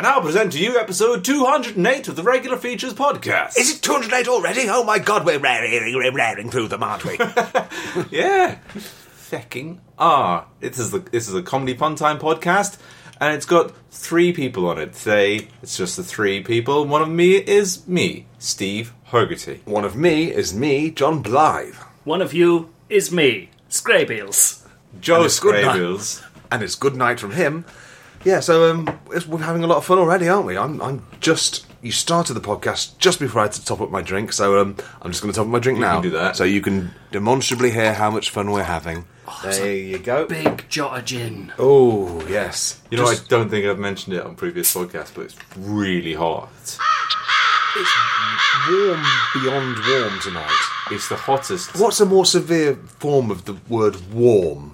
And I'll present to you episode 208 of the Regular Features podcast. Is it 208 already? Oh my god, we're raring, we're raring through them, aren't we? yeah. Fecking ah. This is the this is a comedy pun time podcast, and it's got three people on it today. It's just the three people. One of me is me, Steve Hogarty. One of me is me, Jon Blyth. One of you is me, Skrebels. Joe And it's good night. Skrebels. And it's good night from him. Yeah, so um, it's, we're having a lot of fun already, aren't we? I'm, I'm just. You started the podcast just before I had to top up my drink, so um, I'm just going to top up my drink You now. can do that. So you can demonstrably hear how much fun we're having. there you go. Big jot of gin. Oh, yes. You know, Just- I don't think I've mentioned it on previous podcasts, but it's really hot. it's warm beyond warm tonight. It's the hottest. What's a more severe form of the word warm?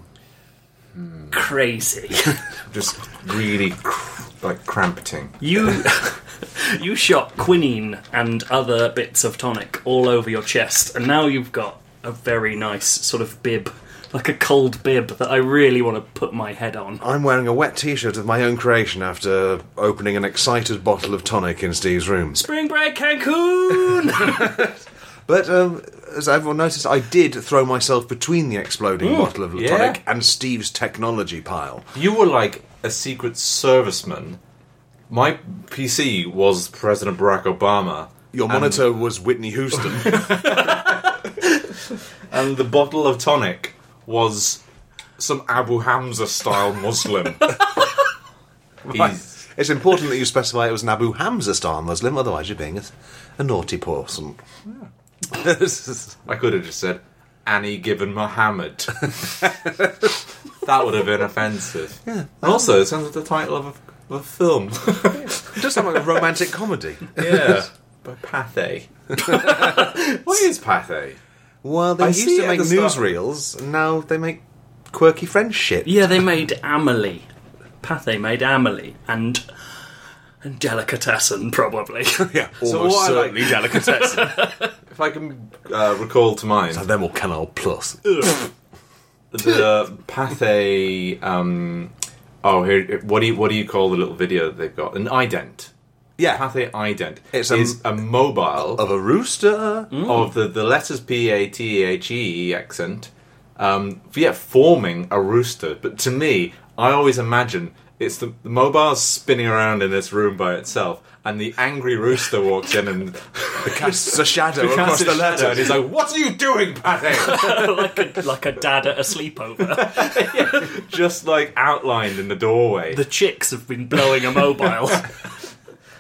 Crazy. Just really cr- like cramping. You you shot quinine and other bits of tonic all over your chest, and now you've got a very nice sort of bib, like a cold bib that I really want to put my head on. I'm wearing a wet t-shirt of my own creation after opening an excited bottle of tonic in Steve's room. Spring break Cancun. But um, as everyone noticed, I did throw myself between the exploding bottle of yeah. tonic and Steve's technology pile. You were like a secret serviceman. My PC was President Barack Obama, Your monitor was Whitney Houston. and the bottle of tonic was some Abu Hamza style Muslim. He's, it's important that you specify it was an Abu Hamza style Muslim, otherwise you're being a, a naughty person. I could have just said Annie given Muhammad. that would have been offensive. Yeah. And also, it sounds like the title of a, of a film. it does sound like a romantic comedy. yeah. By Pathé. what is Pathé? Well, they I used to make newsreels, and now they make quirky French shit. yeah, they made Amelie. Pathé made Amelie and and delicatessen probably. Yeah, almost what I like- certainly delicatessen. If I can uh, recall to mind, and then we'll Canal Plus. the Pathé. Um, oh, here. What do you what do you call the little video that they've got? An ident. Yeah, Pathé ident. It's a- is a mobile of a rooster. of the, the letters P A T H E accent. Um, yeah, forming a rooster. But to me, I always imagine it's the, the mobile spinning around in this room by itself, and the angry rooster walks in and casts a shadow across casts the letter. and he's like, "What are you doing, Pathé?" like a like a dad at a sleepover. Just like outlined in the doorway. The chicks have been blowing a mobile.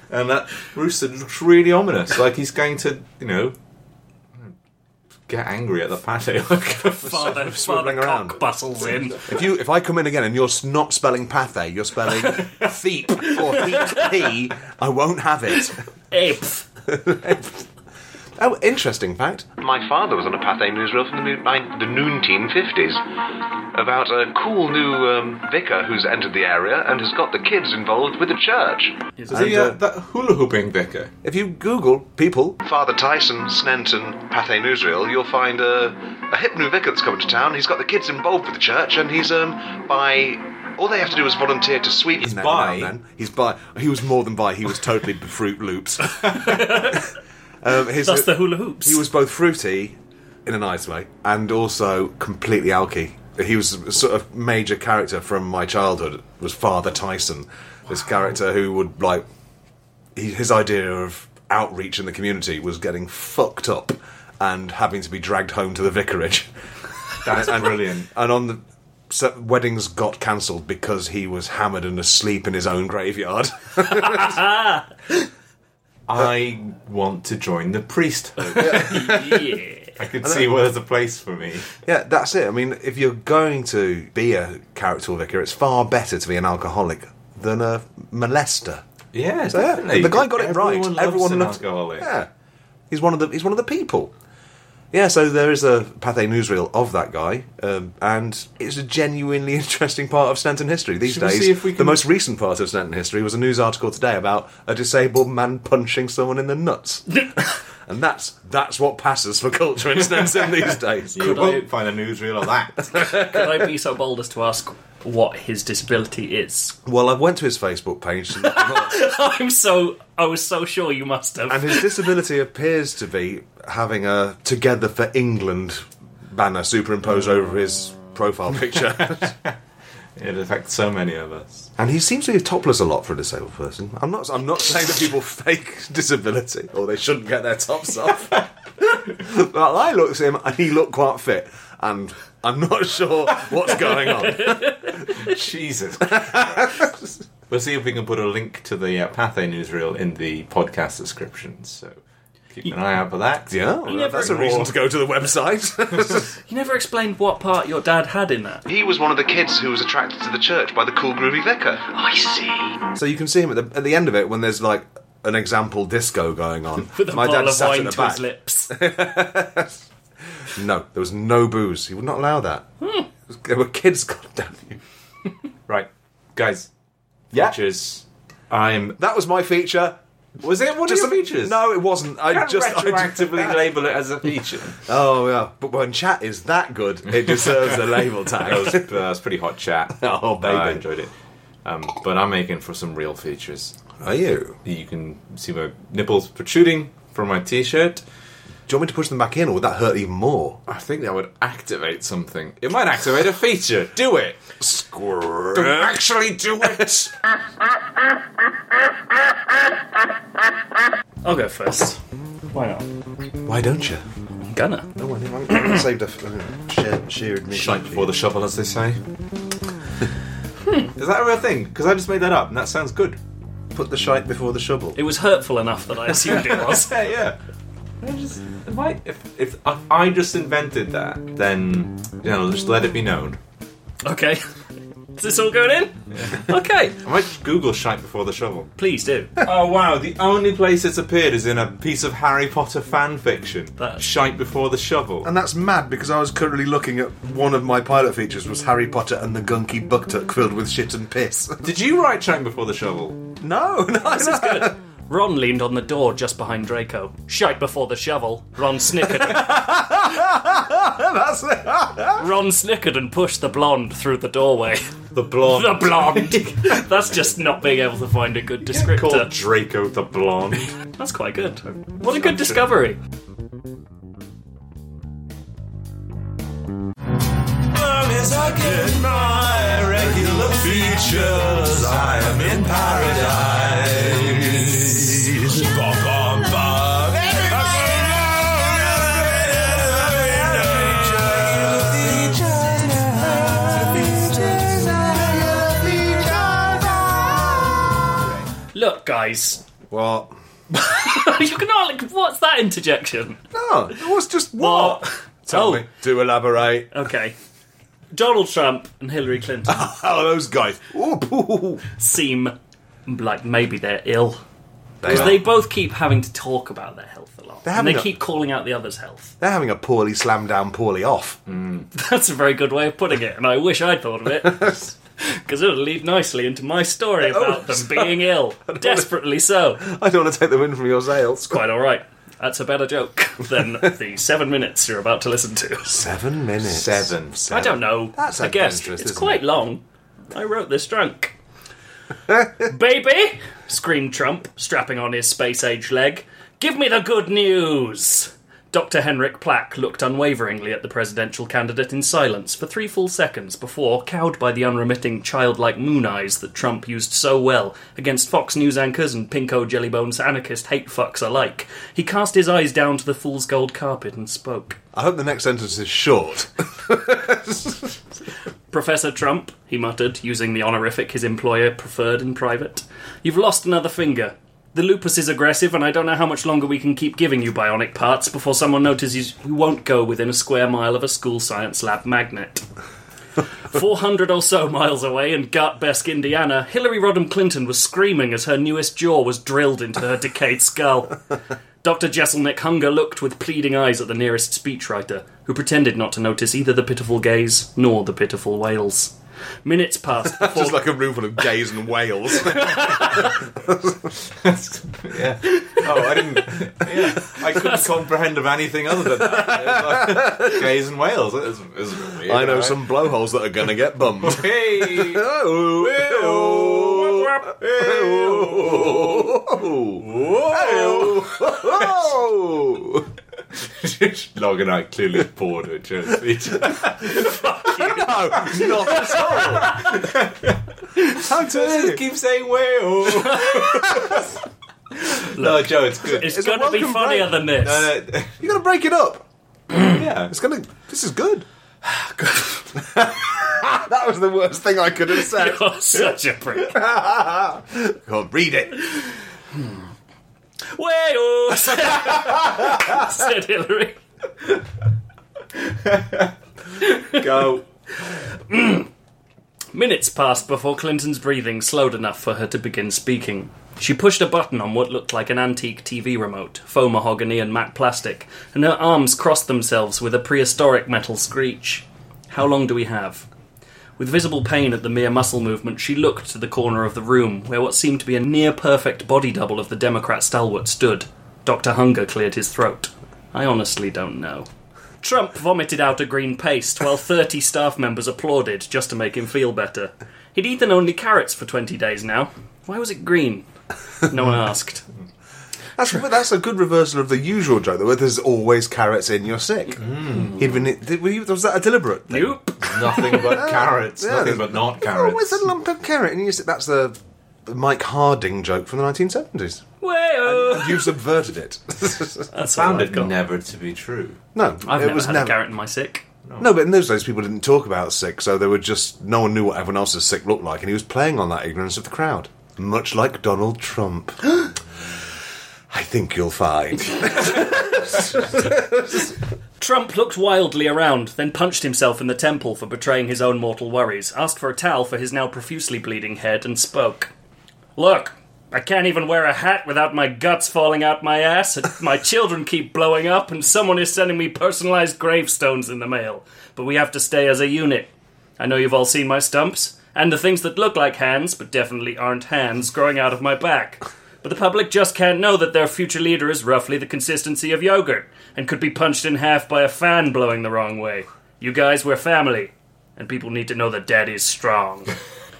And that rooster looks really ominous, like he's going to, you know, get angry at the pate. Like, Father, Swiveling father around. bustles in. If you if I come in again and you're not spelling Pathé, you're spelling theep or heat p, I won't have it. Apes. Oh, interesting fact. My father was on a Pathé newsreel from the, noon, nine, the noontine 50s about a cool new um, vicar who's entered the area and has got the kids involved with the church. is he uh, that hula hooping vicar? If you Google people, Father Tyson Sneinton Pathé newsreel, you'll find a, a hip new vicar that's coming to town. He's got the kids involved with the church, and he's um by. All they have to do is volunteer to sweep. He's every bi? now and then. He's by. He was more than by. He was totally Fruit Loops. um, his, That's the hula hoops. He was both fruity, in a nice way, and also completely alky. He was a sort of major character from my childhood. Was Father Tyson, this character who would like he, his idea of outreach in the community was getting fucked up and having to be dragged home to the vicarage. That's And- brilliant. And on the so weddings got cancelled because he was hammered and asleep in his own graveyard. I want to join the priesthood. yeah. I could see where there's a place for me. Yeah, that's it. I mean, if you're going to be a character vicar, it's far better to be an alcoholic than a molester. Yeah, So, yeah, definitely. the guy got it Everyone right. Loves Everyone an loves- alcoholic. Yeah, he's one of the he's one of the people. Yeah, so there is a Pathé newsreel of that guy, um, and it's a genuinely interesting part of Stanton history these Should days. see if we The most recent part of Stanton history was a news article today about a disabled man punching someone in the nuts, and that's that's what passes for culture in Stanton these days. You won't find a newsreel of that. Could I be so bold as to ask what his disability is. Well, I went to his Facebook page to look him up, I'm so I was so sure you must have. and his disability appears to be having a "Together for England" banner superimposed over his profile picture. It affects so many of us. and he seems to be topless a lot for a disabled person. I'm not. I'm not saying that people fake disability or they shouldn't get their tops off. but I looked at him and he looked quite fit, and I'm not sure what's going on. Jesus. we'll see if we can put a link to the uh, Pathé newsreel in the podcast description. So keep an eye out for that. Yeah, never that's a reason to go to the website. You never explained what part your dad had in that. he was one of the kids who was attracted to the church by the cool groovy vicar. I see. So you can see him at the, at the end of it when there's like an example disco going on. With a My bottle dad of sat wine at to the his back. lips. No, there was no booze. He would not allow that. There were kids, goddamn you. Right, guys. Yeah. Features. I'm. That was my feature. Was it one Just of your features? No, it wasn't. I Can't just I retroactively label it as a feature. Oh yeah, but when chat is that good, it deserves a label that, was, tag. that was pretty hot chat. Oh, baby. I enjoyed it. Um, but I'm making for some real features. Are you? You can see my nipples protruding from my t-shirt. Do you want me to push them back in, or would that hurt even more? I think that would activate something. It might activate a feature. Do it. Squirt. Don't actually do it. I'll go first. Why not? Why don't you? I'm gonna. No, one didn't. I saved a uh, shared, shared me. Shite before the shovel, as they say. Is that a real thing? Because I just made that up, and that sounds good. Put the shite before the shovel. It was hurtful enough that I assumed it was. Yeah, yeah. I just, if, I, if, if I just invented that, then you know, just let it be known. Okay. Is this all going in? Okay. I might Google shite before the shovel. Please do. oh wow! The only place it's appeared is in a piece of Harry Potter fan fiction. That- Shite before the shovel. And that's mad because I was currently looking at one of my pilot features was Harry Potter and the Gunky Buktuk filled with shit and piss. Did you write shite before the shovel? no, no, This is good. Ron leaned on the door just behind Draco. Shite before the shovel. Ron snickered. That's it. Ron snickered and pushed the blonde through the doorway. The blonde. The blonde. That's just not being able to find a good descriptor. Called Draco the blonde. That's quite good. What a good discovery. as I get my regular features, I am in paradise. Guys. What? you cannot. Like, what's that interjection? No, it was just what? Tell Oh. me. Do elaborate. Okay. Donald Trump and Hillary Clinton Oh, those guys. Ooh, poo. seem like maybe they're ill. They Because are. they both keep having to talk about their health a lot. And they keep calling out the other's health. They're having a poorly slammed down, poorly off. That's a very good way of putting it, and I wish I'd thought of it. Because it'll lead nicely into my story oh, about Oh, them being ill. Desperately so. I don't want to take the wind from your sails. Quite alright. That's a better joke than the seven minutes you're about to listen to. Seven minutes. Seven. I don't know. That's I guess it's isn't quite it? long. I wrote this drunk. Baby! screamed Trump, strapping on his space age leg. Give me the good news! Dr. Henrik Plack looked unwaveringly at the presidential candidate in silence for three full seconds before, cowed by the unremitting childlike moon eyes that Trump used so well against Fox News anchors and pinko jellybones anarchist hate fucks alike, he cast his eyes down to the fool's gold carpet and spoke. I hope the next sentence is short. Professor Trump, he muttered, using the honorific his employer preferred in private, you've lost another finger. The lupus is aggressive, and I don't know how much longer we can keep giving you bionic parts before someone notices you won't go within a square mile of a school science lab magnet. 400 or so miles away in Gartbesk, Indiana, Hillary Rodham Clinton was screaming as her newest jaw was drilled into her decayed skull. Dr. Jesselnick Hunger looked with pleading eyes at the nearest speechwriter, who pretended not to notice either the pitiful gaze nor the pitiful wails. Minutes passed before Just like a room full of gays and whales. yeah. Oh, I didn't. Yeah, I couldn't comprehend of anything other than that. Like, gays and whales. It was, it was weird, I know right? some blowholes that are going to get bummed. Hey. Oh, oh, oh, Logan I clearly bored with Joe's speech. No, not at all. How dare you? keep saying whale. no, Joe, it's good. it's, It's going to be funnier break. than this. no, no, You got to break it up. yeah. It's gonna. This is good. that was the worst thing I could have said. You're such a prick. Go on, read it. Hmm. Wales! said Hillary. Go. Minutes passed before Clinton's breathing slowed enough for her to begin speaking. She pushed a button on what looked like an antique TV remote, faux mahogany and matte plastic, and her arms crossed themselves with a prehistoric metal screech. How long do we have? With visible pain at the mere muscle movement, she looked to the corner of the room where what seemed to be a near perfect body double of the Democrat stalwart stood. Dr. Hunger cleared his throat. I honestly don't know. Trump vomited out a green paste while 30 staff members applauded just to make him feel better. He'd eaten only carrots for 20 days now. Why was it green? No one asked. That's that's a good reversal of the usual joke. That there's always carrots in. You're sick. Mm. Mm. He'd been. Did, were you, was that a deliberate? Thing? Nope. Nothing but carrots. Yeah. Nothing but not oh, carrots. Always a lump of carrot, and you said that's the Mike Harding joke from the 1970s. Way-o. You've subverted it. That's Found all it I've never to be true. no, I've it never was had never. a carrot in my sick. No, but in those days, people didn't talk about sick, so they were just no one knew what everyone else's sick looked like, and he was playing on that ignorance of the crowd, much like Donald Trump. I think you'll find. Trump looked wildly around, then punched himself in the temple for betraying his own mortal worries, asked for a towel for his now profusely bleeding head, and spoke. Look, I can't even wear a hat without my guts falling out my ass, and my children keep blowing up, and someone is sending me personalized gravestones in the mail. But we have to stay as a unit. I know you've all seen my stumps, and the things that look like hands, but definitely aren't hands, growing out of my back. But the public just can't know that their future leader is roughly the consistency of yogurt and could be punched in half by a fan blowing the wrong way. You guys, we're family, and people need to know that Daddy's strong.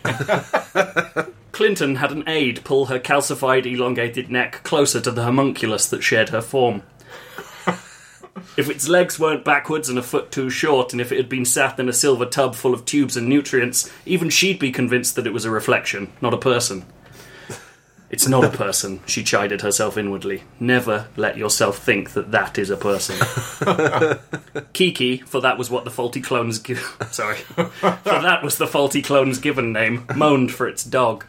Clinton had an aide pull her calcified, elongated neck closer to the homunculus that shared her form. If its legs weren't backwards and a foot too short, and if it had been sat in a silver tub full of tubes and nutrients, even she'd be convinced that it was a reflection, not a person. It's not a person, she chided herself inwardly. Never let yourself think that that is a person. Kiki, for that was what the faulty clone's gi- sorry, for that was the faulty clone's given name, moaned for its dog.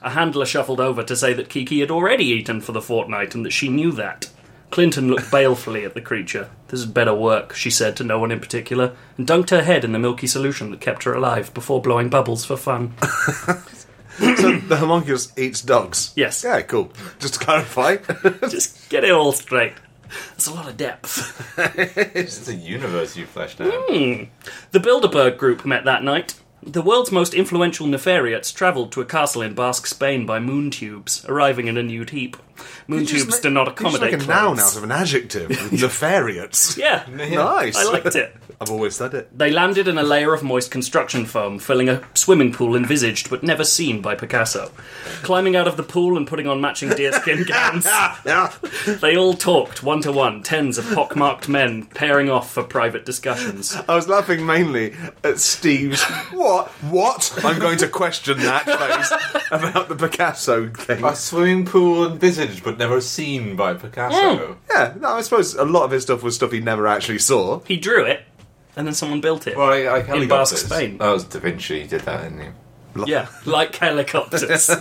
A handler shuffled over to say that Kiki had already eaten for the fortnight and that she knew that. Clinton looked balefully at the creature. This is better work, she said to no one in particular, and dunked her head in the milky solution that kept her alive before blowing bubbles for fun. So the homunculus eats dogs. Yes. Yeah, cool. Just to clarify. Just get it all straight. That's a lot of depth. It's a universe you fleshed out. Hmm. The Bilderberg group met that night. The world's most influential nefariates travelled to a castle in Basque Spain by moon tubes, arriving in a nude heap. Moon tubes make- do not you just accommodate make a noun out of an adjective. Nefarious. Yeah, Nice. I liked it. I've always said it. They landed in a layer of moist construction foam, filling a swimming pool envisaged but never seen by Picasso. Climbing out of the pool and putting on matching deerskin gowns, Yeah. they all talked one to one, tens of pockmarked men pairing off for private discussions. I was laughing mainly at Steve's what? What? I'm going to question that face about the Picasso thing. A swimming pool envisaged but never seen by Picasso. Hmm. Yeah, no, I suppose a lot of his stuff was stuff he never actually saw. He drew it, and then someone built it. Well, I, I In Basque, Spain. That was Da Vinci did that, didn't he? Yeah, like helicopters.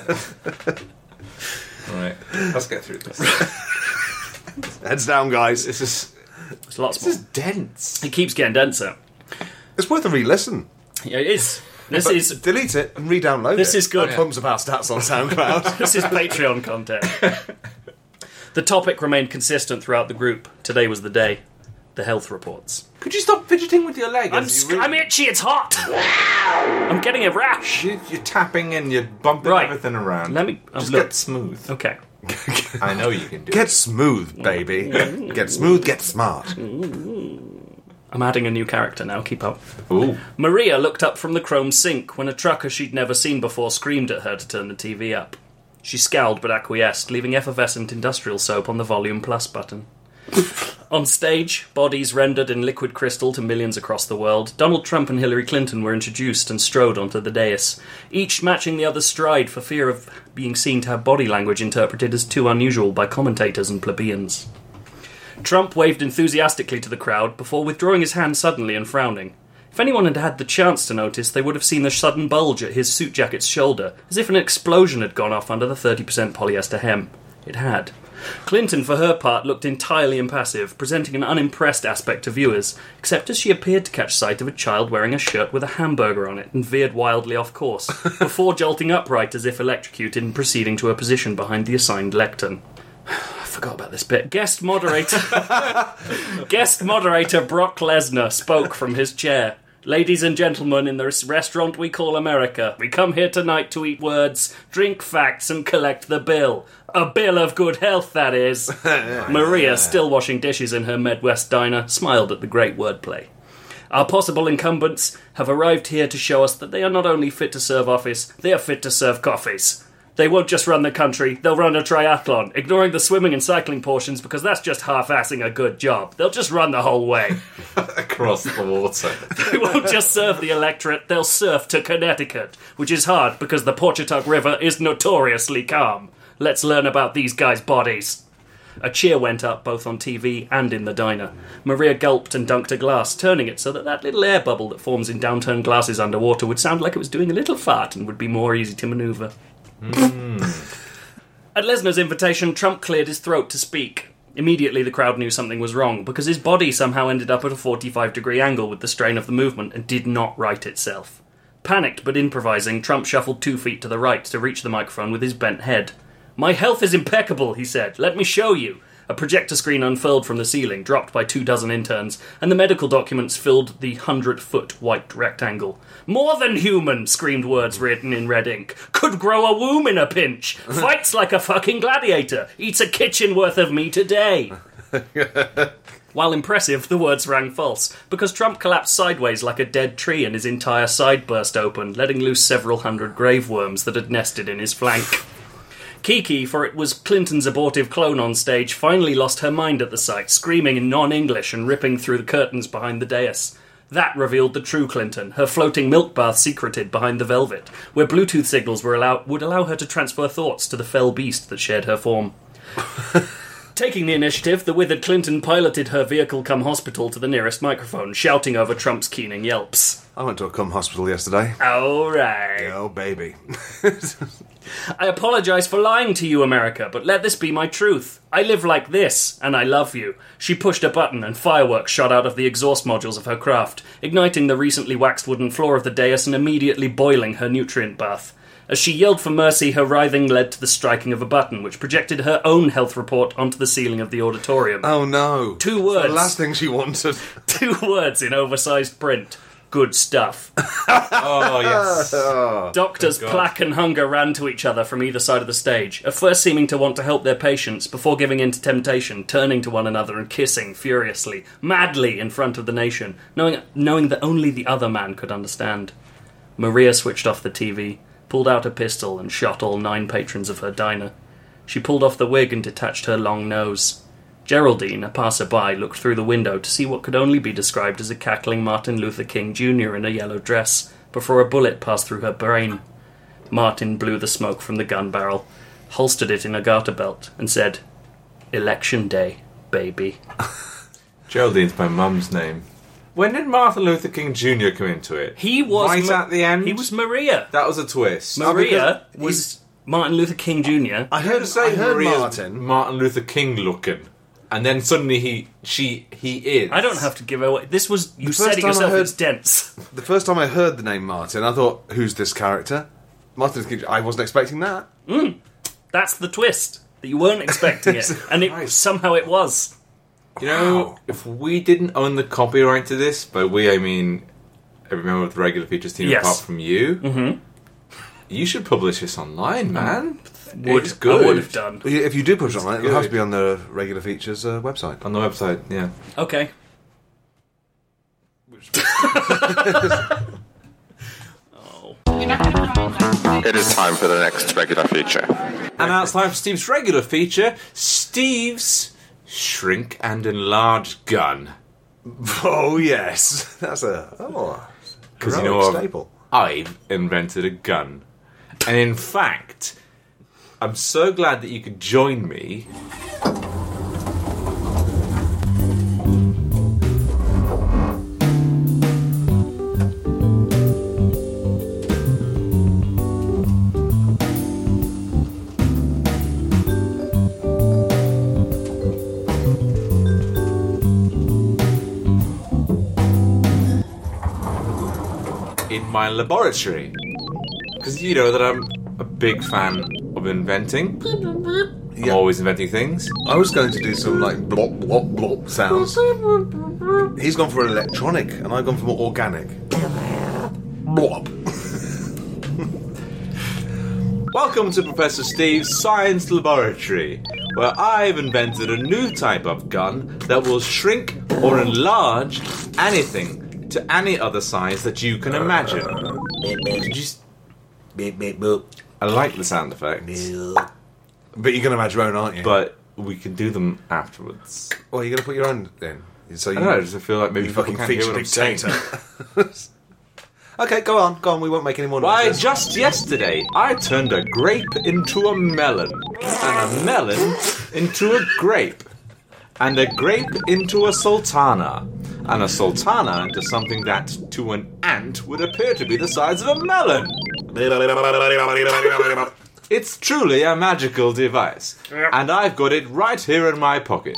Right, let's get through this. Heads down, guys. This is There's lots this is dense. It keeps getting denser. It's worth a re-listen. Yeah, it is. This But is delete it and re-download This it. is good. That pumps up our stats on SoundCloud. this is Patreon content. the topic remained consistent throughout the group. Today was the day. the health reports. Could you stop fidgeting with your leg? I'm, as you sc- read- I'm itchy, it's hot! I'm getting a rash! You- You're tapping and you're bumping Right. everything around. Let me- oh, just look. get smooth. Okay. I know you can do it. Get it. smooth, baby. Mm-hmm. get smooth, get smart. Mm-hmm. I'm adding a new character now, keep up. Ooh. Maria looked up from the chrome sink when a trucker she'd never seen before screamed at her to turn the TV up. She scowled but acquiesced, leaving effervescent industrial soap on the volume plus button. on stage, bodies rendered in liquid crystal to millions across the world, Donald Trump and Hillary Clinton were introduced and strode onto the dais, each matching the other's stride for fear of being seen to have body language interpreted as too unusual by commentators and plebeians. Trump waved enthusiastically to the crowd before withdrawing his hand suddenly and frowning. If anyone had had the chance to notice, they would have seen the sudden bulge at his suit jacket's shoulder, as if an explosion had gone off under the 30% polyester hem. It had. Clinton, for her part, looked entirely impassive, presenting an unimpressed aspect to viewers, except as she appeared to catch sight of a child wearing a shirt with a hamburger on it and veered wildly off course, before jolting upright as if electrocuted and proceeding to her position behind the assigned lectern. I forgot about this bit. Guest moderator. Guest moderator Brock Lesnar spoke from his chair. Ladies and gentlemen, in this restaurant we call America, we come here tonight to eat words, drink facts, and collect the bill. A bill of good health, that is. Maria, still washing dishes in her Midwest diner, smiled at the great wordplay. Our possible incumbents have arrived here to show us that they are not only fit to serve office, they are fit to serve coffees. They won't just run the country, they'll run a triathlon, ignoring the swimming and cycling portions because that's just half assing a good job. They'll just run the whole way. Across the water. They won't just serve the electorate, they'll surf to Connecticut, which is hard because the Pawcatuck River is notoriously calm. Let's learn about these guys' bodies. A cheer went up both on TV and in the diner. Maria gulped and dunked a glass, turning it so that that little air bubble that forms in downturned glasses underwater would sound like it was doing a little fart and would be more easy to maneuver. Hmm. At Lesnar's invitation, Trump cleared his throat to speak. Immediately, the crowd knew something was wrong because his body somehow ended up at a 45 degree angle with the strain of the movement and did not right itself. Panicked but improvising, Trump shuffled two feet to the right to reach the microphone with his bent head. My health is impeccable, he said. Let me show you. A projector screen unfurled from the ceiling, dropped by two dozen interns, and the medical documents filled the hundred foot white rectangle. More than human, screamed words written in red ink. Could grow a womb in a pinch. Fights like a fucking gladiator. Eats a kitchen worth of meat a day. While impressive, the words rang false, because Trump collapsed sideways like a dead tree and his entire side burst open, letting loose several hundred grave worms that had nested in his flank. Kiki, for it was Clinton's abortive clone on stage, finally lost her mind at the sight, screaming in non English and ripping through the curtains behind the dais. That revealed the true Clinton, her floating milk bath secreted behind the velvet, where Bluetooth signals were allow- would allow her to transfer thoughts to the fell beast that shared her form. Taking the initiative, the withered Clinton piloted her vehicle come hospital to the nearest microphone, shouting over Trump's keening yelps. I went to a cum hospital yesterday. Alright. Oh, baby. I apologize for lying to you, America, but let this be my truth. I live like this, and I love you. She pushed a button, and fireworks shot out of the exhaust modules of her craft, igniting the recently waxed wooden floor of the dais and immediately boiling her nutrient bath. As she yelled for mercy, her writhing led to the striking of a button, which projected her own health report onto the ceiling of the auditorium. Oh, no. Two words. The last thing she wanted. Two words in oversized print. Good stuff. Oh, yes. Doctors God. Plaque and Hunger ran to each other from either side of the stage, at first seeming to want to help their patients before giving in to temptation, turning to one another and kissing furiously, madly in front of the nation, knowing, knowing that only the other man could understand. Maria switched off the TV, pulled out a pistol, and shot all nine patrons of her diner. She pulled off the wig and detached her long nose. Geraldine, a passerby, looked through the window to see what could only be described as a cackling Martin Luther King Jr. in a yellow dress before a bullet passed through her brain. Martin blew the smoke from the gun barrel, holstered it in a garter belt, and said, Election Day, baby. Geraldine's my mum's name. When did Martin Luther King Jr. come into it? He was right Ma- at the end. He was Maria. That was a twist. Maria because is Martin Luther King Jr. I I heard, heard say I heard Maria's Martin. Martin Luther King looking, and then suddenly he, she, he is. I don't have to give away. This was you first said it time I yourself. heard- It's dense. The first time I heard the name Martin, I thought, who's this character? Martin, Luther King- I wasn't expecting that. That's the twist that you weren't expecting it, and it Christ. somehow it was. You know, if we didn't own the copyright to this, by we I mean every member of the regular features team Yes. apart from you, mm-hmm. You should publish this online, man. Would it's good. I would have done. If you do publish it online, it'll have to be on the regular features uh, website. On the website, yeah. Okay. It is time for the next regular feature. And now it's time for Steve's regular feature Steve's Shrink and Enlarge Gun. Oh yes, that's a oh, Because you know, I've, staple. I've invented a gun. And in fact, I'm so glad that you could join me. in my laboratory. Because you know that I'm a big fan of inventing. I'm Yeah. always inventing things. I was going to do some like blop blop blop sounds. He's gone for electronic, and I've gone for more organic. Blop. Welcome to Professor Steve's Science Laboratory, where I've invented a new type of gun that will shrink or enlarge anything to any other size that you can imagine. Did you s- I like the sound effects, But you're going to add your own, aren't you? but we can do them afterwards. well, you're going to put your own in. So you, I don't know, I just feel like maybe you people fucking can't hear feature what I'm saying. dictator. okay, go on, go on. We won't make any more Why, noises. just yesterday, I turned a grape into a melon, and a melon into a grape, and a grape into a sultana, and a sultana into something that, to an ant, would appear to be the size of a melon. It's truly a magical device, and I've got it right here in my pocket.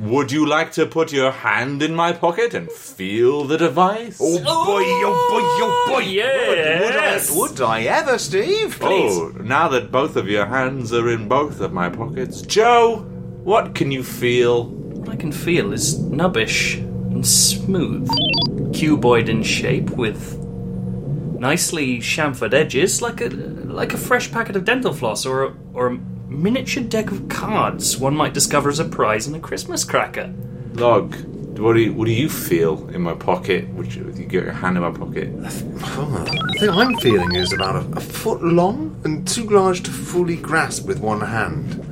Would you like to put your hand in my pocket and feel the device? Oh boy, oh boy, oh boy. yes. Would I ever, Steve? Oh, now that both of your hands are in both of my pockets, Joe, what can you feel? What I can feel is nubbish and smooth, cuboid in shape with nicely chamfered edges, like a like a fresh packet of dental floss or a, or a miniature deck of cards one might discover as a prize in a Christmas cracker. Log, what do you, what do you feel in my pocket? Which you, you get your hand in my pocket? Oh, the thing I'm feeling is about a, a foot long and too large to fully grasp with one hand,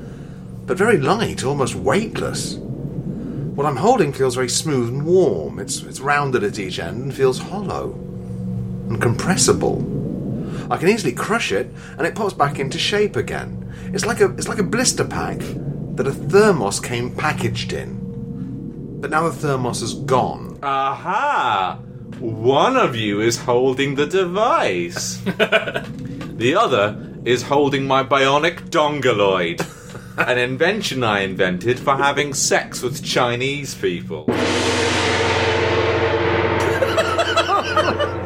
but very light, almost weightless. What I'm holding feels very smooth and warm. It's it's rounded at each end and feels hollow and compressible. I can easily crush it, and it pops back into shape again. It's like a it's like a blister pack that a thermos came packaged in. But now the thermos is gone. Aha! One of you is holding the device. the other is holding my bionic dongoloid, an invention I invented for having sex with Chinese people.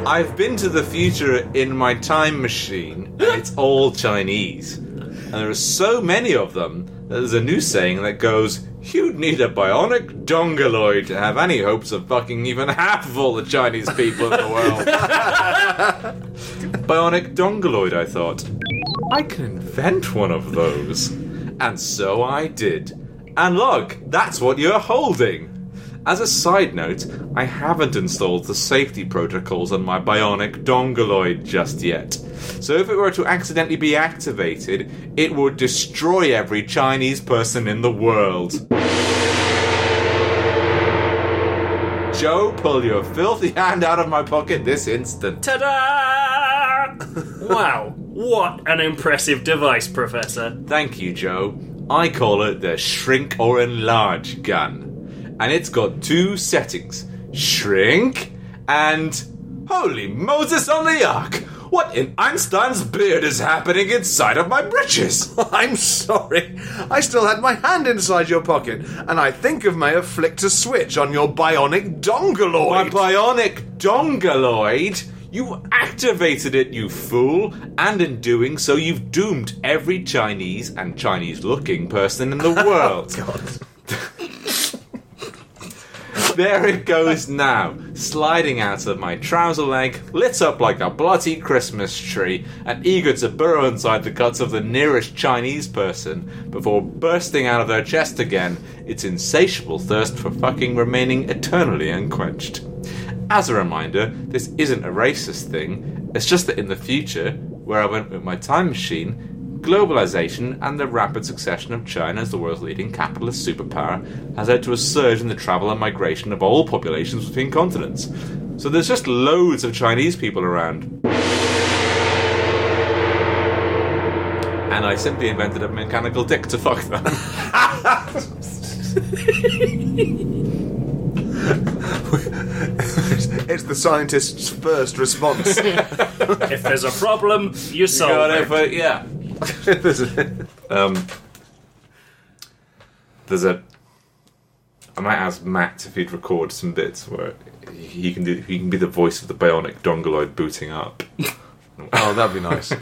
I've been to the future in my time machine, and it's all Chinese. And there are so many of them that there's a new saying that goes, You'd need a bionic dongoloid to have any hopes of fucking even half of all the Chinese people in the world. bionic dongoloid, I thought. I can invent one of those. And so I did. And look, that's what you're holding. As a side note, I haven't installed the safety protocols on my bionic dongoloid just yet. So if it were to accidentally be activated, it would destroy every Chinese person in the world. Joe, pull your filthy hand out of my pocket this instant. Ta-da! wow, what an impressive device, Professor. Thank you, Joe. I call it the shrink or enlarge gun. And it's got two settings shrink and. Holy Moses on the Ark! What in Einstein's beard is happening inside of my britches? I'm sorry. I still had my hand inside your pocket, and I think I may have flicked a switch on your bionic My dongoloid. bionic dongoloid? You activated it, you fool! And in doing so, you've doomed every Chinese and Chinese looking person in the world. there it goes now, sliding out of my trouser leg, lit up like a bloody Christmas tree, and eager to burrow inside the guts of the nearest Chinese person before bursting out of their chest again, its insatiable thirst for fucking remaining eternally unquenched. As a reminder, this isn't a racist thing, it's just that in the future, where I went with my time machine, globalization and the rapid succession of China as the world's leading capitalist superpower has led to a surge in the travel and migration of all populations between continents. So there's just loads of Chinese people around. And I simply invented a mechanical dick to fuck them. It's the scientist's first response. if there's a problem, you solve Got it. it, but yeah. Um, there's a. I might ask Matt if he'd record some bits where he can do. He can be the voice of the bionic dongoloid booting up. oh, that'd be nice.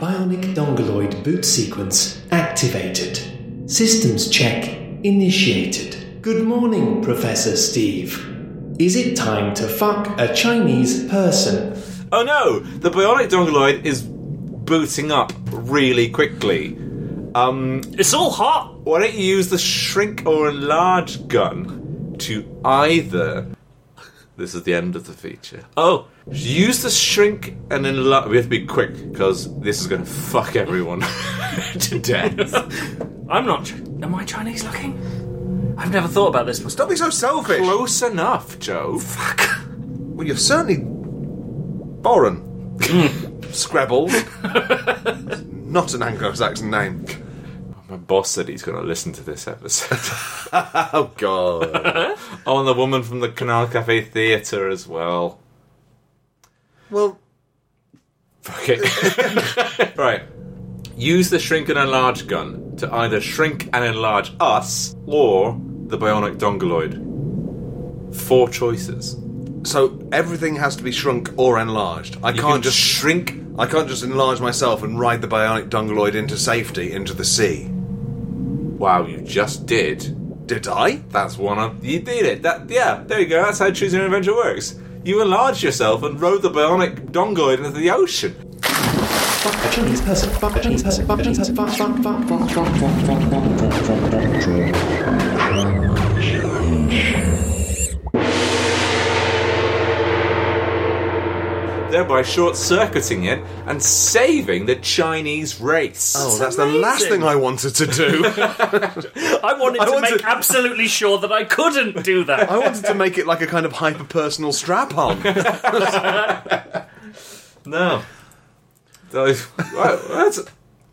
Bionic Dongoloid boot sequence activated. Systems check initiated. Good morning, Professor Steve. Is it time to fuck a Chinese person? Oh no! The bionic dongoloid is booting up really quickly. Um, It's all hot. why don't you use the shrink or enlarge gun to either. This is the end of the feature. Oh, Use the shrink and enlarge. We have to be quick because this is going to fuck everyone to death. I'm not. Am I Chinese looking? I've never thought about this before. Don't be so selfish. Close enough, Joe. Fuck. Well, you're certainly foreign. Skrebels. Not an Anglo-Saxon name. My boss said he's going to listen to this episode. Oh God. oh, and the woman from the Canal Cafe Theatre as well. well, Fuck it. right. Use the shrink and enlarge gun to either shrink and enlarge us or the bionic dongoloid. Four choices. so everything has to be shrunk or enlarged. I You can't can just shrink. I can't just enlarge myself and ride the bionic dongoloid into safety into the sea. Wow, you just did. Did I? That's one of you did it. That yeah, there you go. That's how choosing an adventure works. You enlarged yourself and rode the bionic dongoloid into the ocean. Fuck a Chinese person. Fuck a Chinese person. Fuck a Chinese person. Thereby short circuiting it and saving the Chinese race. Oh, that's the last thing I wanted to do. I wanted I to wanted- make absolutely sure that I couldn't do that. I wanted to make it like a kind of hyper personal strap on. No. So, well, that's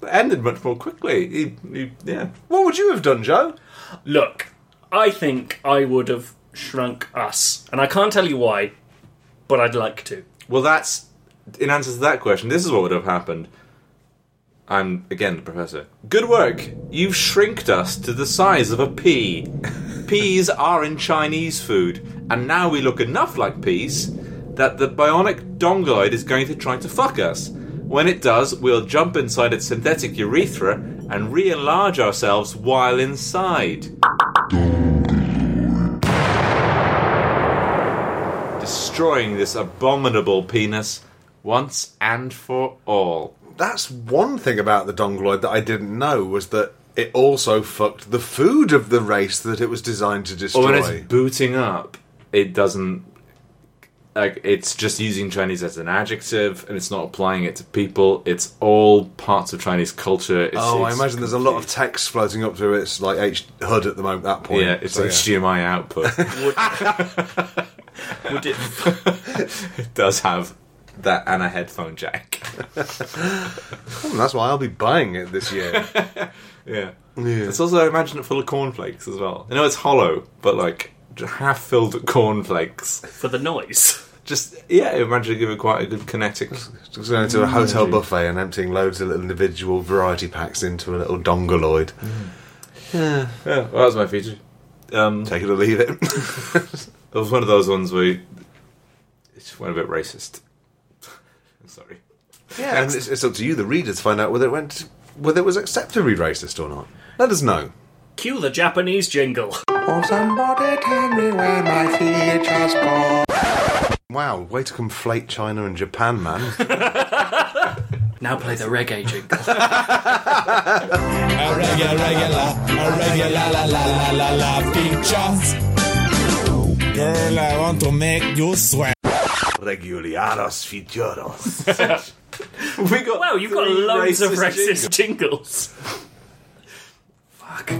that ended much more quickly. He, he, yeah. what would you have done, Joe? Look, I think I would have shrunk us, and I can't tell you why, but I'd like to. Well, that's in answer to that question. This is what would have happened. I'm again the professor. Good work. You've shrinked us to the size of a pea. peas are in Chinese food, and now we look enough like peas that the bionic dongoloid is going to try to fuck us. When it does, we'll jump inside its synthetic urethra and re-enlarge ourselves while inside. Destroying this abominable penis once and for all. That's one thing about the dongoloid that I didn't know was that it also fucked the food of the race that it was designed to destroy. Or when it's booting up, it doesn't. Like it's just using Chinese as an adjective, and it's not applying it to people. It's all parts of Chinese culture. It's, oh, I it's imagine there's a lot of text floating up through its like H HUD at the moment. That point, yeah, it's So, HDMI output. Would it? it does have that and a headphone jack. Hmm, that's why I'll be buying it this year. Yeah. Yeah. It's also I imagine it full of cornflakes as well. I know it's hollow, but like half filled with cornflakes. For the noise. Just yeah, imagine it give it quite a good kinetic. Just going to a hotel buffet and emptying loads of little individual variety packs into a little dongoloid. Yeah, well, that was my feature. Um, Take it or leave it. It was one of those ones where you, it just went a bit racist. I'm Sorry. yeah, and it's, it's up to you, the reader, to find out whether it went whether it was acceptably racist or not. Let us know. Cue the Japanese jingle. Oh, somebody tell me where my features go. Wow, way to conflate China and Japan, man. Now play the reggae jingle. A regular, regular, a regular, la la la la la features. Girl, I want to make you sweat. Reguliaros featuros. we got Wow, you've got three loads of racist racist jingles. Fuck.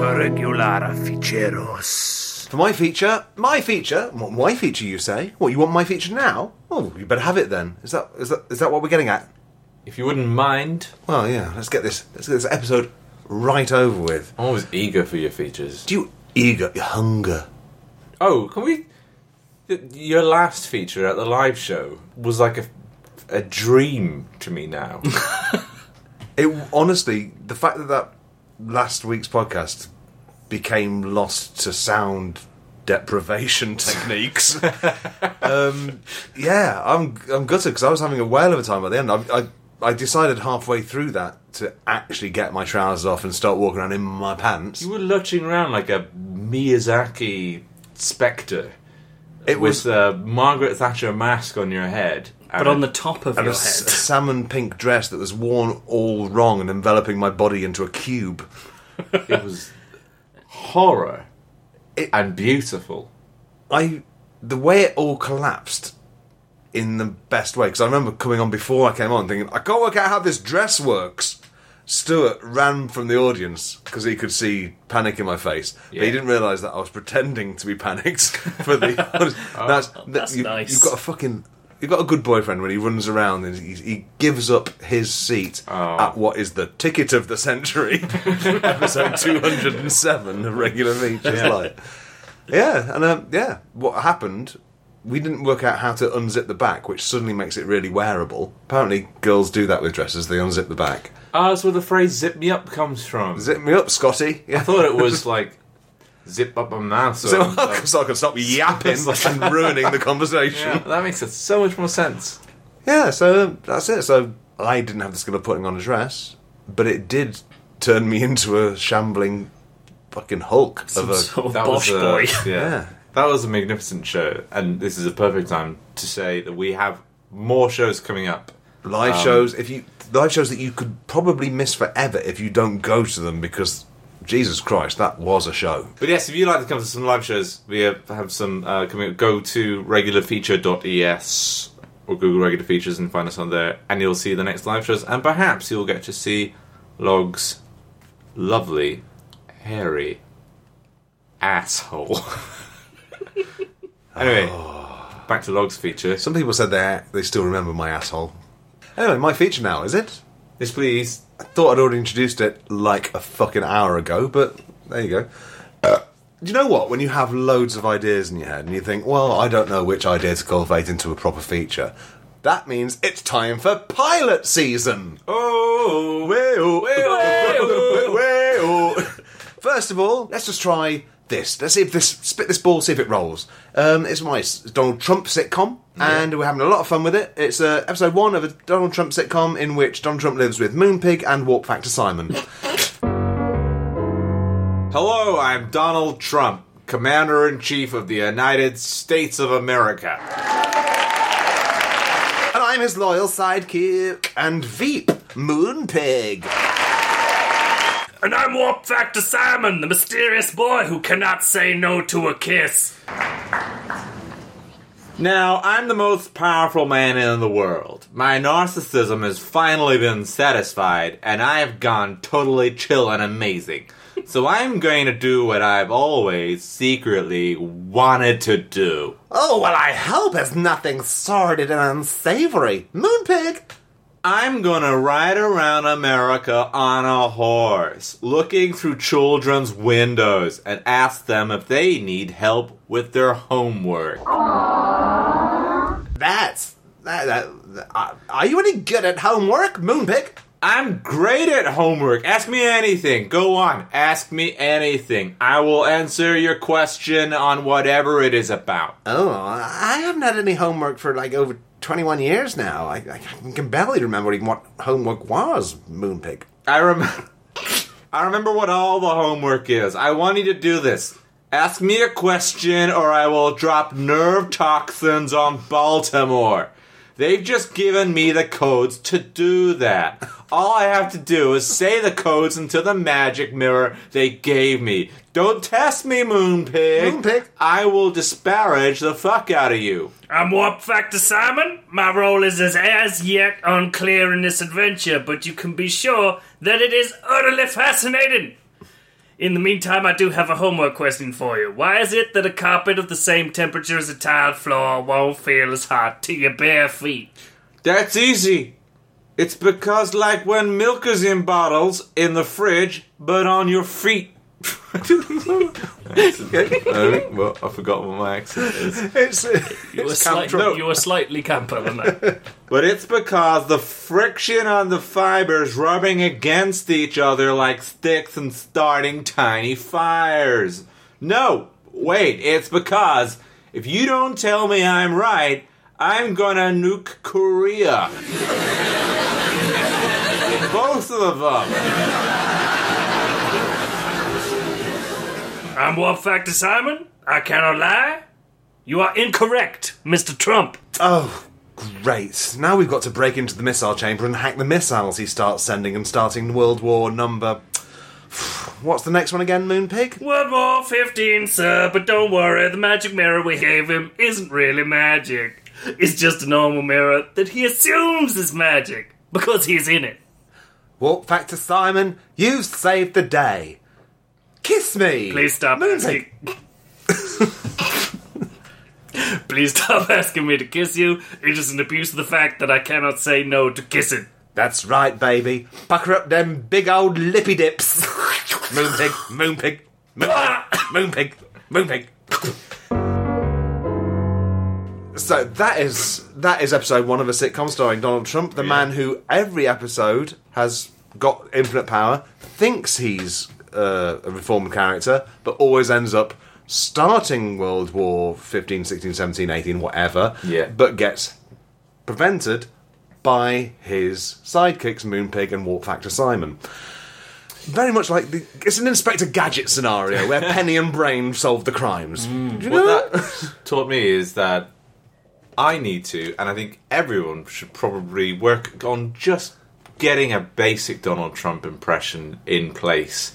Regular ficheros. For my feature, my feature, my feature you say? What, you want my feature now? Oh, you better have it then. Is that, is that, is that what we're getting at? If you wouldn't mind, Well, yeah, let's get this, let's get this episode right over with. I was eager for your features. Do you eager, hunger? Oh, can we? Your last feature at the live show was like a, a dream to me now. It honestly, the fact that that last week's podcast became lost to sound deprivation techniques. um, yeah, I'm I'm gutted because I was having a whale of a time by the end. I, I I decided halfway through that to actually get my trousers off and start walking around in my pants. you were lurching around like a Miyazaki spectre. It was with a Margaret Thatcher mask on your head. But on the top of and a, your s- a head. salmon pink dress that was worn all wrong and enveloping my body into a cube. it was horror It- and beautiful. I the way it all collapsed in the best way because I remember coming on before I came on thinking I can't work out how this dress works. Stuart ran from the audience because he could see panic in my face, but he didn't realise that I was pretending to be panicked for the. that's that's you, nice. You've got a fucking. You've got a good boyfriend when he runs around and he, he gives up his seat Oh. at what is the ticket of the century, episode two hundred and seven of regular features. Like, yeah, and um, yeah, what happened? We didn't work out how to unzip the back, which suddenly makes it really wearable. Apparently, girls do that with dresses; they unzip the back. Ah, that's where the phrase "zip me up" comes from. Zip me up, Scotty. I thought it was like zip up my mouth. So, So, like- so I can stop yapping and ruining the conversation. yeah, that makes it so much more sense. Yeah, so um, that's it. So I didn't have the skill of putting on a dress, but it did turn me into a shambling fucking hulk of a. sort of That bosh a, boy. Yeah. Yeah. That was a magnificent show, and this is a perfect time to say that we have more shows coming up. live shows if you live shows that you could probably miss forever if you don't go to them because Jesus Christ that was a show But yes, if you'd like to come to some live shows, we have, have some uh, coming. up. Go to regularfeature.es or Google regular features and find us on there, and you'll see the next live shows, and perhaps you'll get to see Log's lovely, hairy asshole. anyway, back to Log's feature. some people said they they still remember my asshole anyway my feature now is it Yes, please. I thought I'd already introduced it like a fucking hour ago but there you go uh, do you know what when you have loads of ideas in your head and you think well I don't know which idea to cultivate into a proper feature that means it's time for pilot season Oh, Way-oh. Way-oh. Way-oh. First of all, let's just try this. Let's see if this spit this ball, see if it rolls. Um, it's my Donald Trump sitcom, and we're having a lot of fun with it. It's uh, episode one of a Donald Trump sitcom in which Donald Trump lives with Moonpig and Warp Factor Simon. Hello, I'm Donald Trump, Commander in Chief of the United States of America. and I'm his loyal sidekick and Veep Moonpig. And I'm Warp Factor Simon, the mysterious boy who cannot say no to a kiss. Now, I'm the most powerful man in the world. My narcissism has finally been satisfied, and I have gone totally chill and amazing. So I'm going to do what I've always secretly wanted to do. Oh well, I hope it's nothing sordid and unsavory. Moonpig. I'm gonna ride around America on a horse, looking through children's windows and ask them if they need help with their homework. That's that. that uh, are you any good at homework, Moonpig? I'm great at homework. Ask me anything. Go on. Ask me anything. I will answer your question on whatever it is about. Oh, I haven't had any homework for like over 21 years now. I, I can barely remember what homework was, Moonpig. I remember. I remember what all the homework is. I want you to do this. Ask me a question, or I will drop nerve toxins on Baltimore. They've just given me the codes to do that. All I have to do is say the codes into the magic mirror they gave me. Don't test me, Moonpig. Moonpig? I will disparage the fuck out of you. I'm Warp Factor Simon. My role is as, as yet unclear in this adventure, but you can be sure that it is utterly fascinating. In the meantime, I do have a homework question for you. Why is it that a carpet of the same temperature as a tiled floor won't feel as hot to your bare feet? That's easy. It's because, like when milk is in bottles in the fridge, but on your feet. well, I forgot what my accent is. It's, uh, You were, it's slight- Camp- you were slightly camper than that. But it's because the friction on the fibers rubbing against each other like sticks and starting tiny fires. No, wait, it's because if you don't tell me I'm right, I'm gonna nuke Korea. Both of them. I'm Warp Factor Simon. I cannot lie. You are incorrect, Mr. Trump. Oh, great. Now we've got to break into the missile chamber and hack the missiles he starts sending and starting World War number. What's the next one again, Moonpig? World War 15, sir, but don't worry, the magic mirror we gave him isn't really magic. It's just a normal mirror that he assumes is magic because he's in it. Warp Factor Simon. You've saved the day. Kiss me. Please stop asking. Please stop asking me to kiss you. It is an abuse of the fact that I cannot say no to kissing. That's right, baby. Pucker up them big old lippy dips. Moonpig, Moonpig, Moonpig, Moonpig, Moonpig. So that is that is episode one of a sitcom starring Donald Trump, the man who every episode has got infinite power, thinks he's uh, a reformed character, but always ends up starting World War 15, 16, 17, 18, whatever, Yeah. but gets prevented by his sidekicks Moonpig and Warp Factor Simon. Very much like the, it's an Inspector Gadget scenario where Penny and Brain solve the crimes. Do you know What that taught me is that I need to, and I think everyone should probably work on just getting a basic Donald Trump impression in place.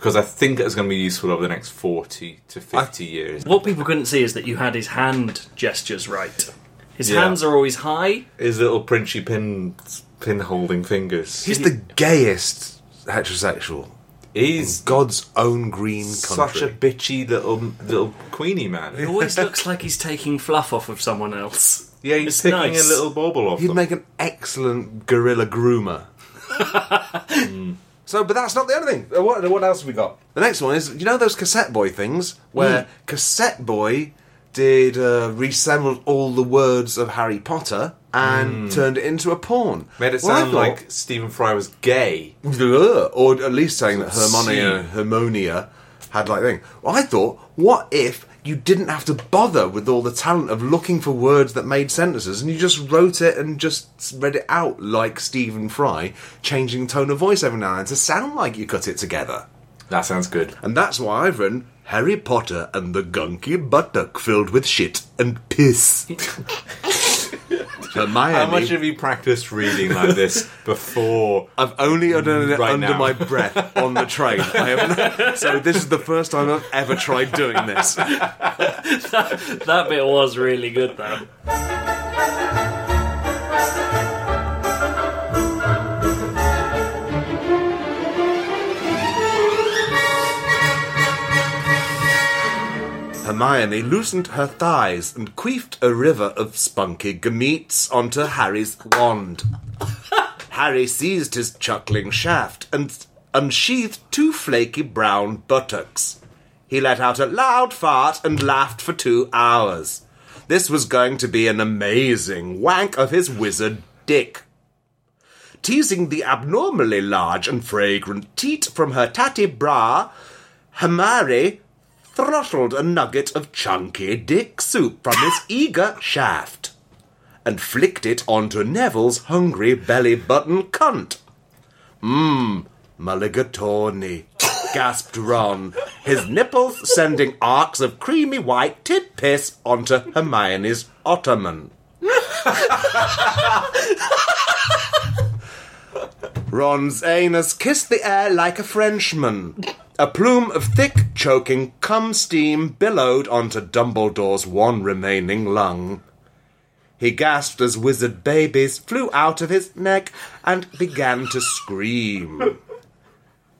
Because I think it's going to be useful over the next 40 to 50 years. What people couldn't see is that you had his hand gestures right. His Yeah. hands are always high. His little princhy pin, pin holding fingers. He's the gayest heterosexual. He's God's own green such a bitchy little little queenie man. He always looks like he's taking fluff off of someone else. Yeah, he's It's picking nice. a little bauble off He'd them. make an excellent gorilla groomer. Hmm. So, but that's not the only thing. Uh, What, what else have we got? The next one is, you know those cassette boy things where cassette boy did uh, reassemble all the words of Harry Potter and turned it into a porn. Made it Well, sound thought- like Stephen Fry was gay. Or at least saying that. Hermonia, Hermonia had like thing. Well, I thought, what if you didn't have to bother with all the talent of looking for words that made sentences, and you just wrote it and just read it out like Stephen Fry, changing tone of voice every now and then to sound like you cut it together. That sounds good. And that's why I've written Harry Potter and the Gunky Buttock filled with shit and piss. Hermione. How much have you practiced reading like this before? I've only done it Right under now. my breath on the train. I haven't, so this is the first time I've ever tried doing this. That bit was really good, though. Hermione loosened her thighs and queefed a river of spunky gametes onto Harry's wand. Harry seized his chuckling shaft and unsheathed two flaky brown buttocks. He let out a loud fart and laughed for two hours. This was going to be an amazing wank of his wizard dick. teasing the abnormally large and fragrant teat from her tatty bra, Hermione throttled a nugget of chunky dick soup from his eager shaft and flicked it onto Neville's hungry belly button cunt. Mmm, mulligatawny, gasped Ron, his nipples sending arcs of creamy white tit piss onto Hermione's ottoman. Ron's anus kissed the air like a Frenchman. A plume of thick, choking cum steam billowed onto Dumbledore's one remaining lung. He gasped as wizard babies flew out of his neck and began to scream.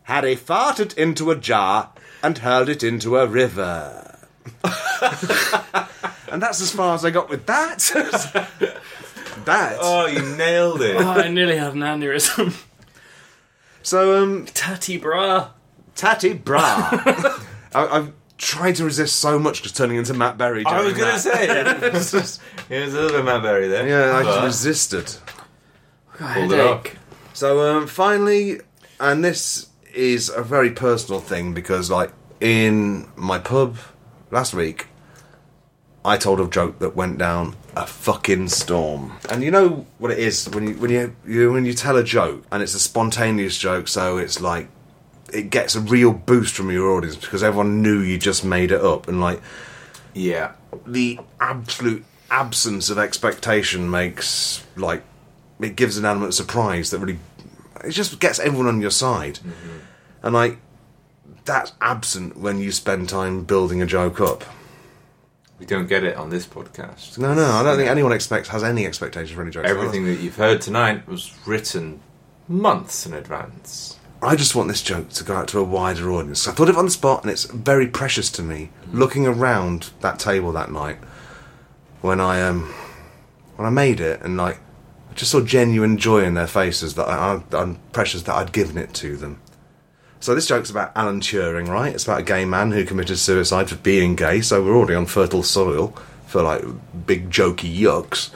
Harry farted into a jar and hurled it into a river. and that's as far as I got with that. that. Oh, you nailed it. Oh, I nearly had an aneurysm. So, um, Tatty bra. Tatty Bra. I, I've tried to resist so much just turning into Matt Berry. I was going to say it. was just- it was a little bit Matt Berry there. Yeah, I just resisted. pulled it off. So um, finally, and this is a very personal thing because, like, in my pub last week, I told a joke that went down a fucking storm. And you know what it is when you when you, you when you tell a joke and it's a spontaneous joke, so it's like it gets a real boost from your audience because everyone knew you just made it up and like Yeah. the absolute absence of expectation makes like it gives an element of surprise that really it just gets everyone on your side mm-hmm. and like that's absent when you spend time building a joke up We don't get it on this podcast. no no i don't think anyone expects has any expectations for any jokes Everything that you've heard tonight was written months in advance. I just want this joke to go out to a wider audience. I thought of it on the spot, and it's very precious to me. Looking around that table that night, when I um, when I made it, and like, I just saw genuine joy in their faces that I, I, I'm precious that I'd given it to them. So this joke's about Alan Turing, right? It's about a gay man who committed suicide for being gay. So we're already on fertile soil for like big jokey yucks.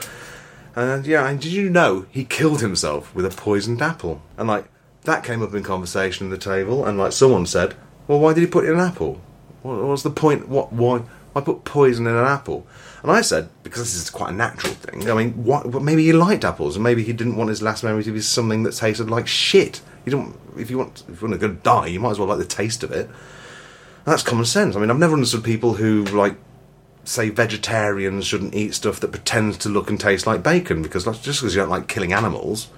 And yeah, and did you know he killed himself with a poisoned apple? And like that came up in conversation at the table, and like someone said, "Well, why did he put it in an apple? What, was the point? What? Why? Why put poison in an apple?" And I said, "Because this is quite a natural thing. I mean, what, maybe he liked apples, and maybe he didn't want his last memory to be something that tasted like shit. You don't. If you want, if you're going to die, you might as well like the taste of it. And that's common sense. I mean, I've never understood people who like." say vegetarians shouldn't eat stuff that pretends to look and taste like bacon because just because you don't like killing animals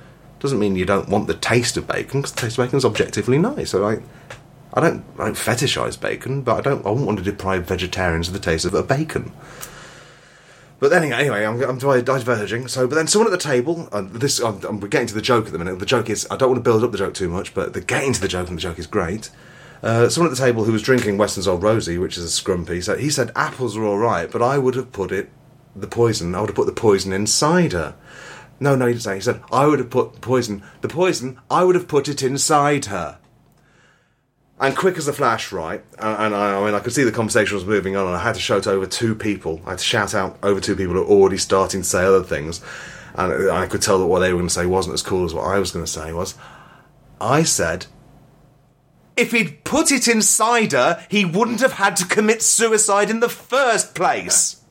doesn't mean you don't want the taste of bacon because the taste of bacon is objectively nice. So I, I don't, I don't fetishize bacon, but I don't, I wouldn't want to deprive vegetarians of the taste of a bacon. But then anyway, I'm, I'm diverging. So, but then someone at the table, uh, this I'm, I'm we're getting to the joke at the minute. The joke is I don't want to build up the joke too much, but the getting to the joke and the joke is great. Uh, someone at the table who was drinking Weston's Old Rosie, which is a scrumpy, so he said apples are all right, but I would have put it the poison. I would have put the poison in cider. No, no, he didn't say. He said I would have put the poison. The poison. I would have put it inside her. And quick as a flash, right? And, and I, I mean, I could see the conversation was moving on, and I had to shout over two people. I had to shout out over two people who were already starting to say other things, and I could tell that what they were going to say wasn't as cool as what I was going to say was. I said, if he'd put it in cider, he wouldn't have had to commit suicide in the first place.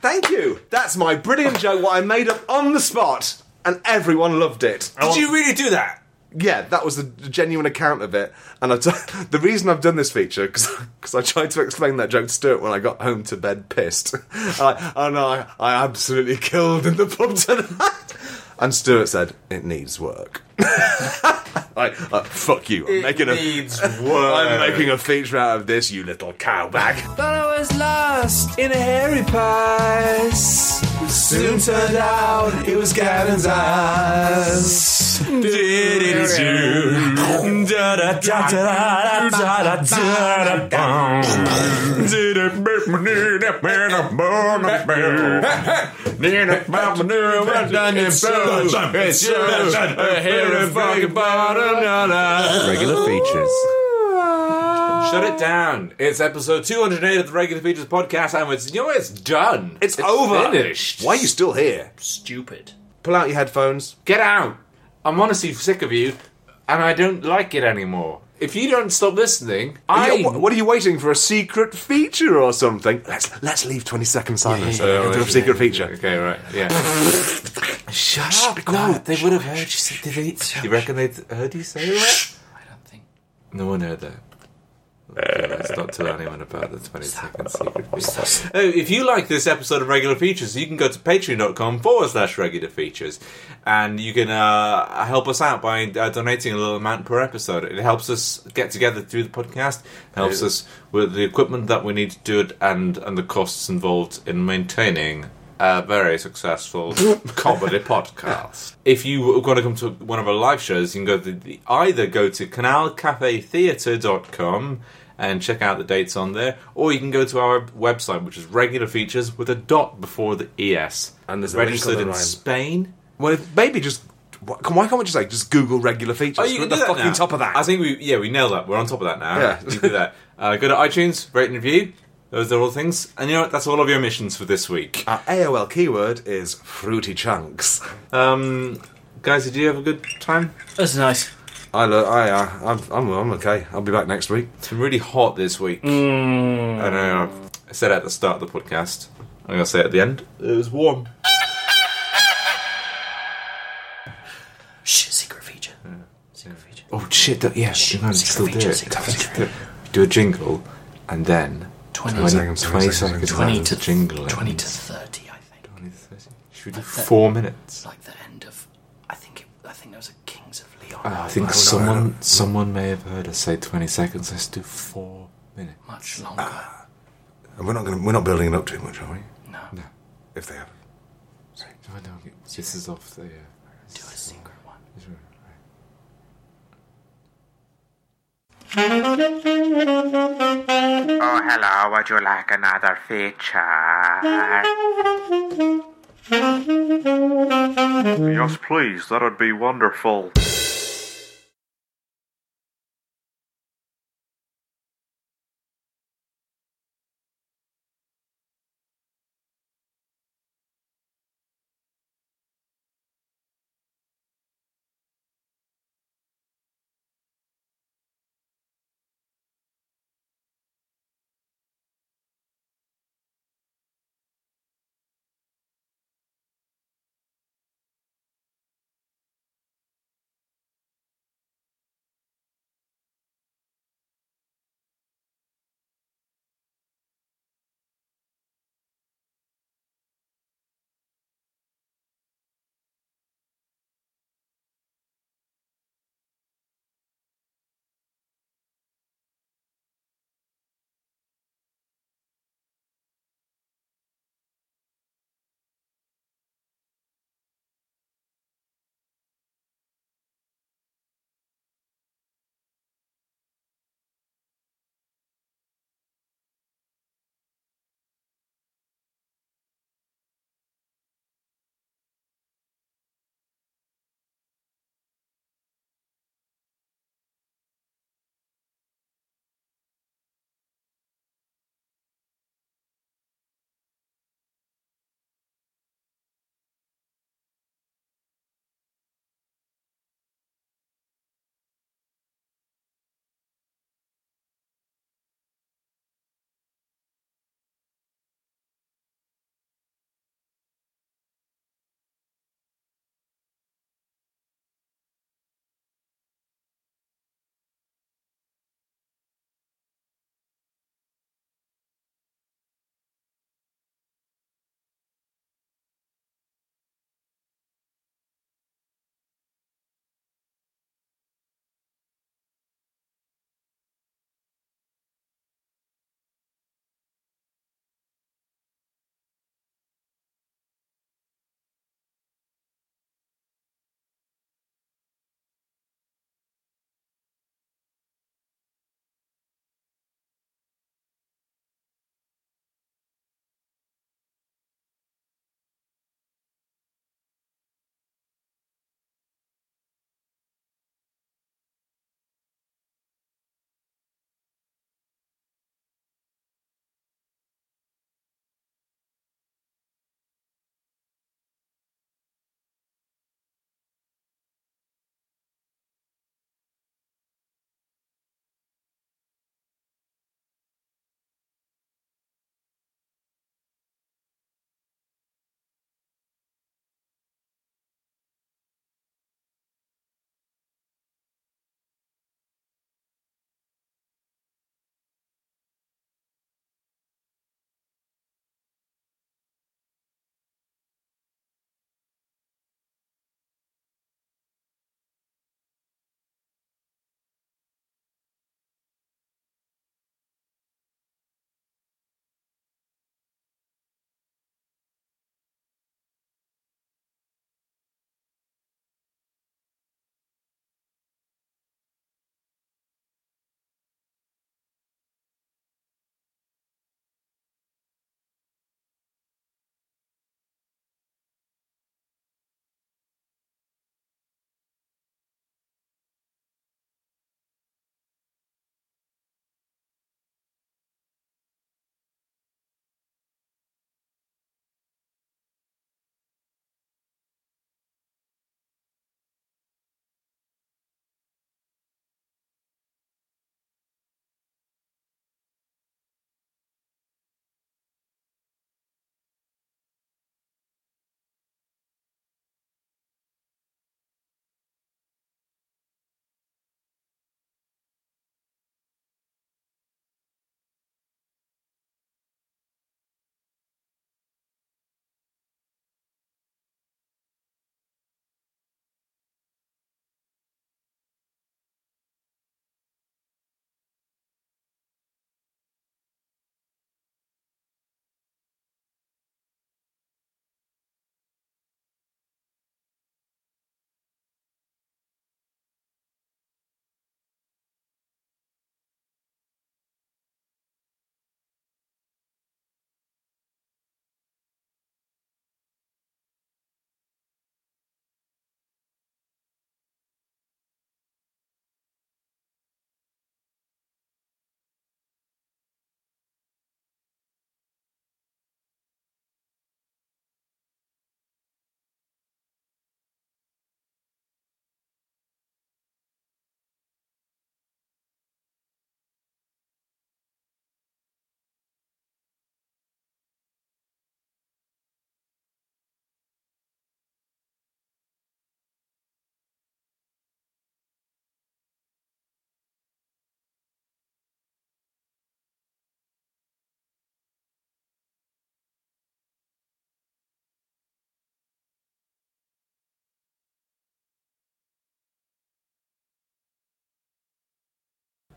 Thank you. That's my brilliant joke, what I made up on the spot, and everyone loved it. Did you um, really do that? Yeah, that was the genuine account of it. And I t- the reason I've done this feature because I tried to explain that joke to Stuart when I got home to bed pissed. I, no, I, I absolutely killed in the pub tonight. And Stuart said it needs work. like, uh, fuck you! I'm making a I'm making a feature out of this, you little cowbag. Thought I was lost in a hairy past. Soon turned out it was Gavin's eyes. Did it you? Da da da da da da da da da. Did it make me need a man of bone of bone? Need a man of new and done it so. It's just a hairy fucking bottom. Regular features. Shut it down. It's episode 208 of the Regular Features podcast, and it's, you know, it's done. It's, over. finished. Why are you still here? Stupid. Pull out your headphones. Get out. I'm honestly sick of you, and I don't like it anymore. If you don't stop listening, I. Yeah, what, what are you waiting for? A secret feature or something? Let's let's leave twenty second silence. Yeah, yeah, and do a yeah, secret yeah. feature. Okay, right, yeah. Shut up! No, quiet. they would have heard you say. Did they? You reckon they heard you say that? I don't think. No one heard that. Okay, let's not tell anyone about the 20 second secret feature. Oh, if you like this episode of Regular Features, you can go to patreon.com forward slash regular features and you can uh, help us out by uh, donating a little amount per episode. It helps us get together through the podcast, helps us with the equipment that we need to do it, and, and the costs involved in maintaining a very successful comedy podcast. If you want to come to one of our live shows, you can go to the, either go to canalcafetheatre.com and check out the dates on there, or you can go to our website, which is regular features with a dot before the es. And there's a link registered on the in. Spain. Well, if- maybe just why why can't we just say just Google regular features? Oh, you We're can at the do that fucking now. top of that. I think we yeah we nailed that. We're on top of that now. Yeah. you do that. Uh, go to iTunes, rate and review. Those are all things. And you know what? That's all of your missions for this week. Our AOL keyword is fruity chunks. Um, guys, did you have a good time? That's nice. I, lo- I, uh, I'm, I'm, I'm okay. I'll be back next week. It's been really hot this week. I know. I said at the start of the podcast. I'm going to say it at the end. It was warm. Shh, secret feature. Secret feature. Oh shit! That, yeah, Shh, you can secret still do feature, it. secret feature. do, do a jingle, and then 20 20 seconds, 20 20 seconds. seconds. 20 to jingle. 20 to 30, I think. 20 to 30. Should we do Like that. four minutes? Like the end of. I think it, I think there was a Kings of Leon. Uh, I think no, someone no. someone may have heard us say 20 seconds. Let's do four minutes. Much longer. And we're not going we're not building it up too much, are we? no. No. If they have. No, no, this is off the. Uh, Do a secret one. Oh, hello. Would you like another feature? Yes, please. That would be wonderful.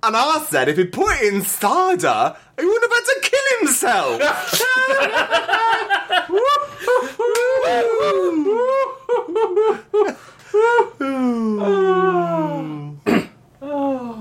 And I said if he put it in her, he wouldn't have had to kill himself.